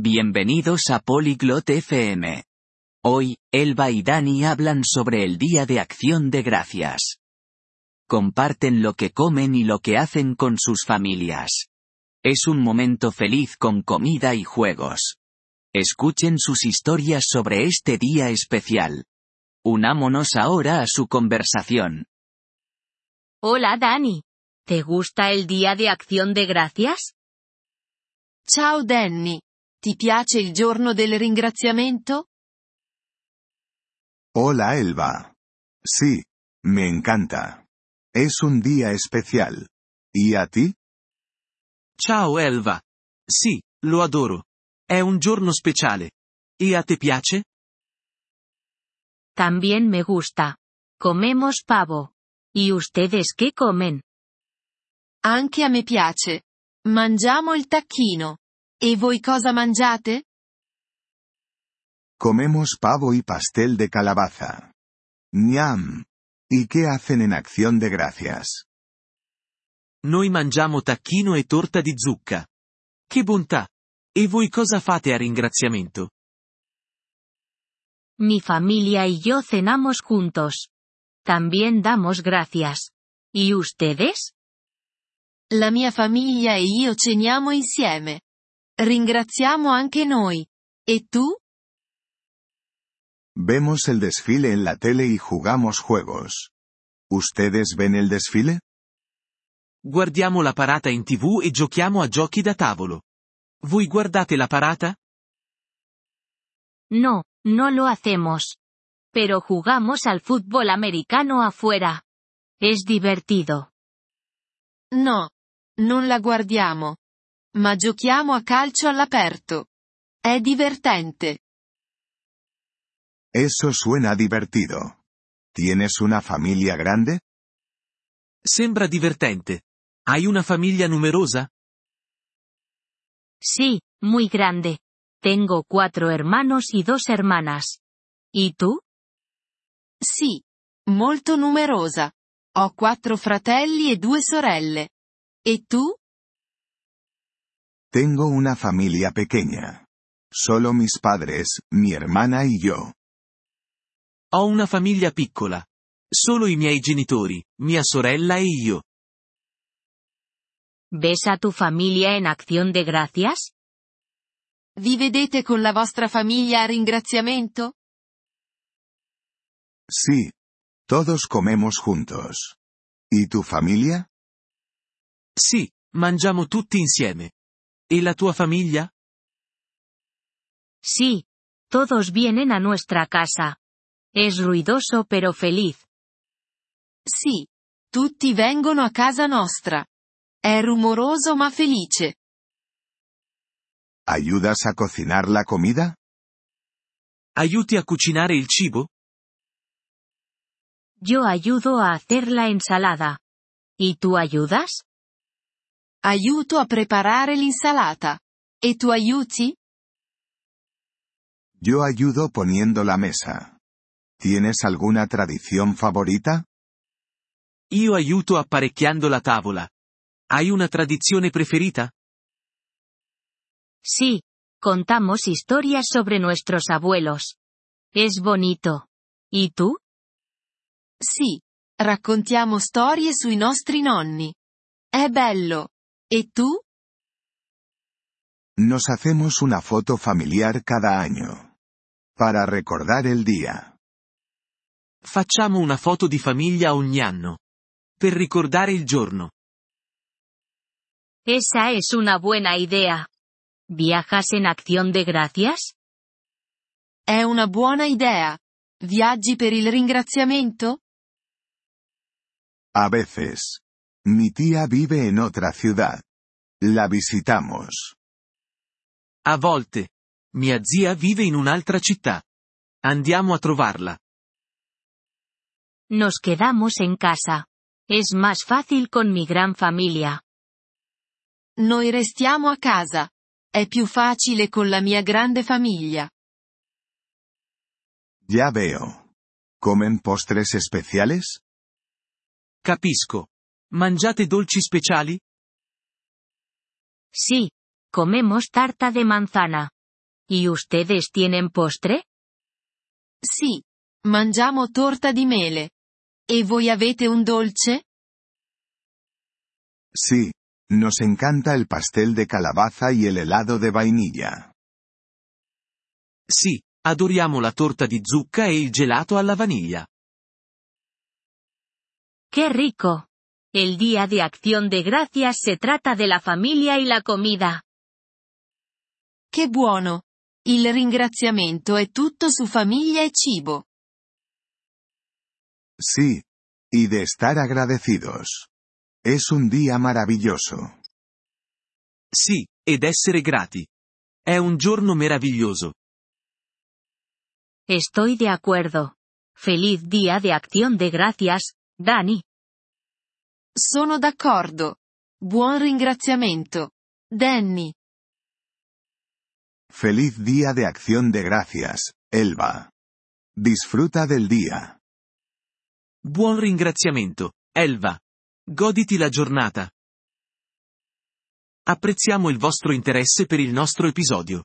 Bienvenidos a Polyglot FM. Hoy, Elba y Dani hablan sobre el Día de Acción de Gracias. Comparten lo que comen y lo que hacen con sus familias. Es un momento feliz con comida y juegos. Escuchen sus historias sobre este día especial. Unámonos ahora a su conversación. Hola Dani. ¿Te gusta el Día de Acción de Gracias? Ciao Danny. Ti piace il giorno del ringraziamento? Hola Elba. Sí, me encanta. Es un día especial. ¿Y a ti? Ciao Elva. Sì, lo adoro. È un giorno speciale. E a te piace? También me gusta. Comemos pavo. ¿Y ustedes qué comen? Anche a me piace. Mangiamo il tacchino. E voi cosa mangiate? Comemos pavo y pastel de calabaza. ¡Niam! ¿Y qué hacen en acción de gracias? Noi mangiamo tacchino e torta di zucca. Che bontà! E voi cosa fate a ringraziamento? Mi familia y yo cenamos juntos. También damos gracias. ¿Y ustedes? La mia famiglia e io ceniamo insieme. Ringraziamo anche noi. E tu? Vemos el desfile en la tele y jugamos juegos. ¿Ustedes ven el desfile? Guardiamo la parata in tv e giochiamo a giochi da tavolo. Voi guardate la parata? No, no lo hacemos. Pero jugamos al fútbol americano afuera. Es divertido. No. Non la guardiamo. Ma giochiamo a calcio all'aperto. È divertente. Eso suena divertido. ¿Tienes una familia grande? Sembra divertente. Hai una famiglia numerosa? Sí, muy grande. Tengo cuatro hermanos y dos hermanas. ¿Y tú? Sì. Molto numerosa. Ho quattro fratelli e due sorelle. ¿E tú? Tengo una familia pequeña. Solo mis padres, mi hermana y yo. Ho una famiglia piccola. Solo i miei genitori, mia sorella e io. ¿Ves a tu familia en acción de gracias? Vi vedete con la vostra famiglia a ringraziamento? Sí. Todos comemos juntos. ¿Y tu familia? Sì, mangiamo tutti insieme. ¿E la tua famiglia? Sí. Todos vienen a nuestra casa. Es ruidoso pero feliz. Sì. Tutti vengono a casa nostra. È rumoroso ma felice. ¿Ayudas a cocinar la comida? Aiuti a cucinare il cibo? Yo ayudo a hacer la ensalada. ¿Y tú ayudas? Aiuto a preparare l'insalata. E tu aiuti? Yo ayudo poniendo la mesa. ¿Tienes alguna tradición favorita? Io aiuto apparecchiando la tavola. Hai una tradizione preferita? Sí. Contamos historias sobre nuestros abuelos. Es bonito. ¿Y tú? Sì. Raccontiamo storie sui nostri nonni. È bello. ¿E tu? Nos hacemos una foto familiar cada año. Para recordar el día. Facciamo una foto di famiglia ogni anno. Per ricordare il giorno. Esa es una buena idea. ¿Viajas en acción de gracias? È una buona idea. Viaggi per il ringraziamento? A veces. Mi tía vive en otra ciudad. La visitamos. A volte. Mia zia vive in un'altra città. Andiamo a trovarla. Nos quedamos en casa. Es más fácil con mi gran familia. Noi restiamo a casa. È più facile con la mia grande famiglia. Ya veo. ¿Comen postres especiales? Capisco. Mangiate dolci speciali? Sí. Comemos tarta de manzana. ¿Y ustedes tienen postre? Sì. Mangiamo torta di mele. E voi avete un dolce? Sí. Nos encanta el pastel de calabaza y el helado de vainilla. Sì, adoriamo la torta di zucca e il gelato alla vaniglia. ¡Qué rico! El Día de Acción de Gracias se trata de la familia y la comida. Che buono! Il ringraziamento è tutto su famiglia e cibo. Sí. Y de estar agradecidos. Es un día maravilloso. Sì, ed essere grati. È un giorno meraviglioso. Estoy de acuerdo. Feliz Día de Acción de Gracias, Dani. Sono d'accordo. Buon ringraziamento. Danny. Feliz día de acción de gracias, Elba. Disfruta del día. Buon ringraziamento, Elva. Goditi la giornata. Apprezziamo il vostro interesse per il nostro episodio.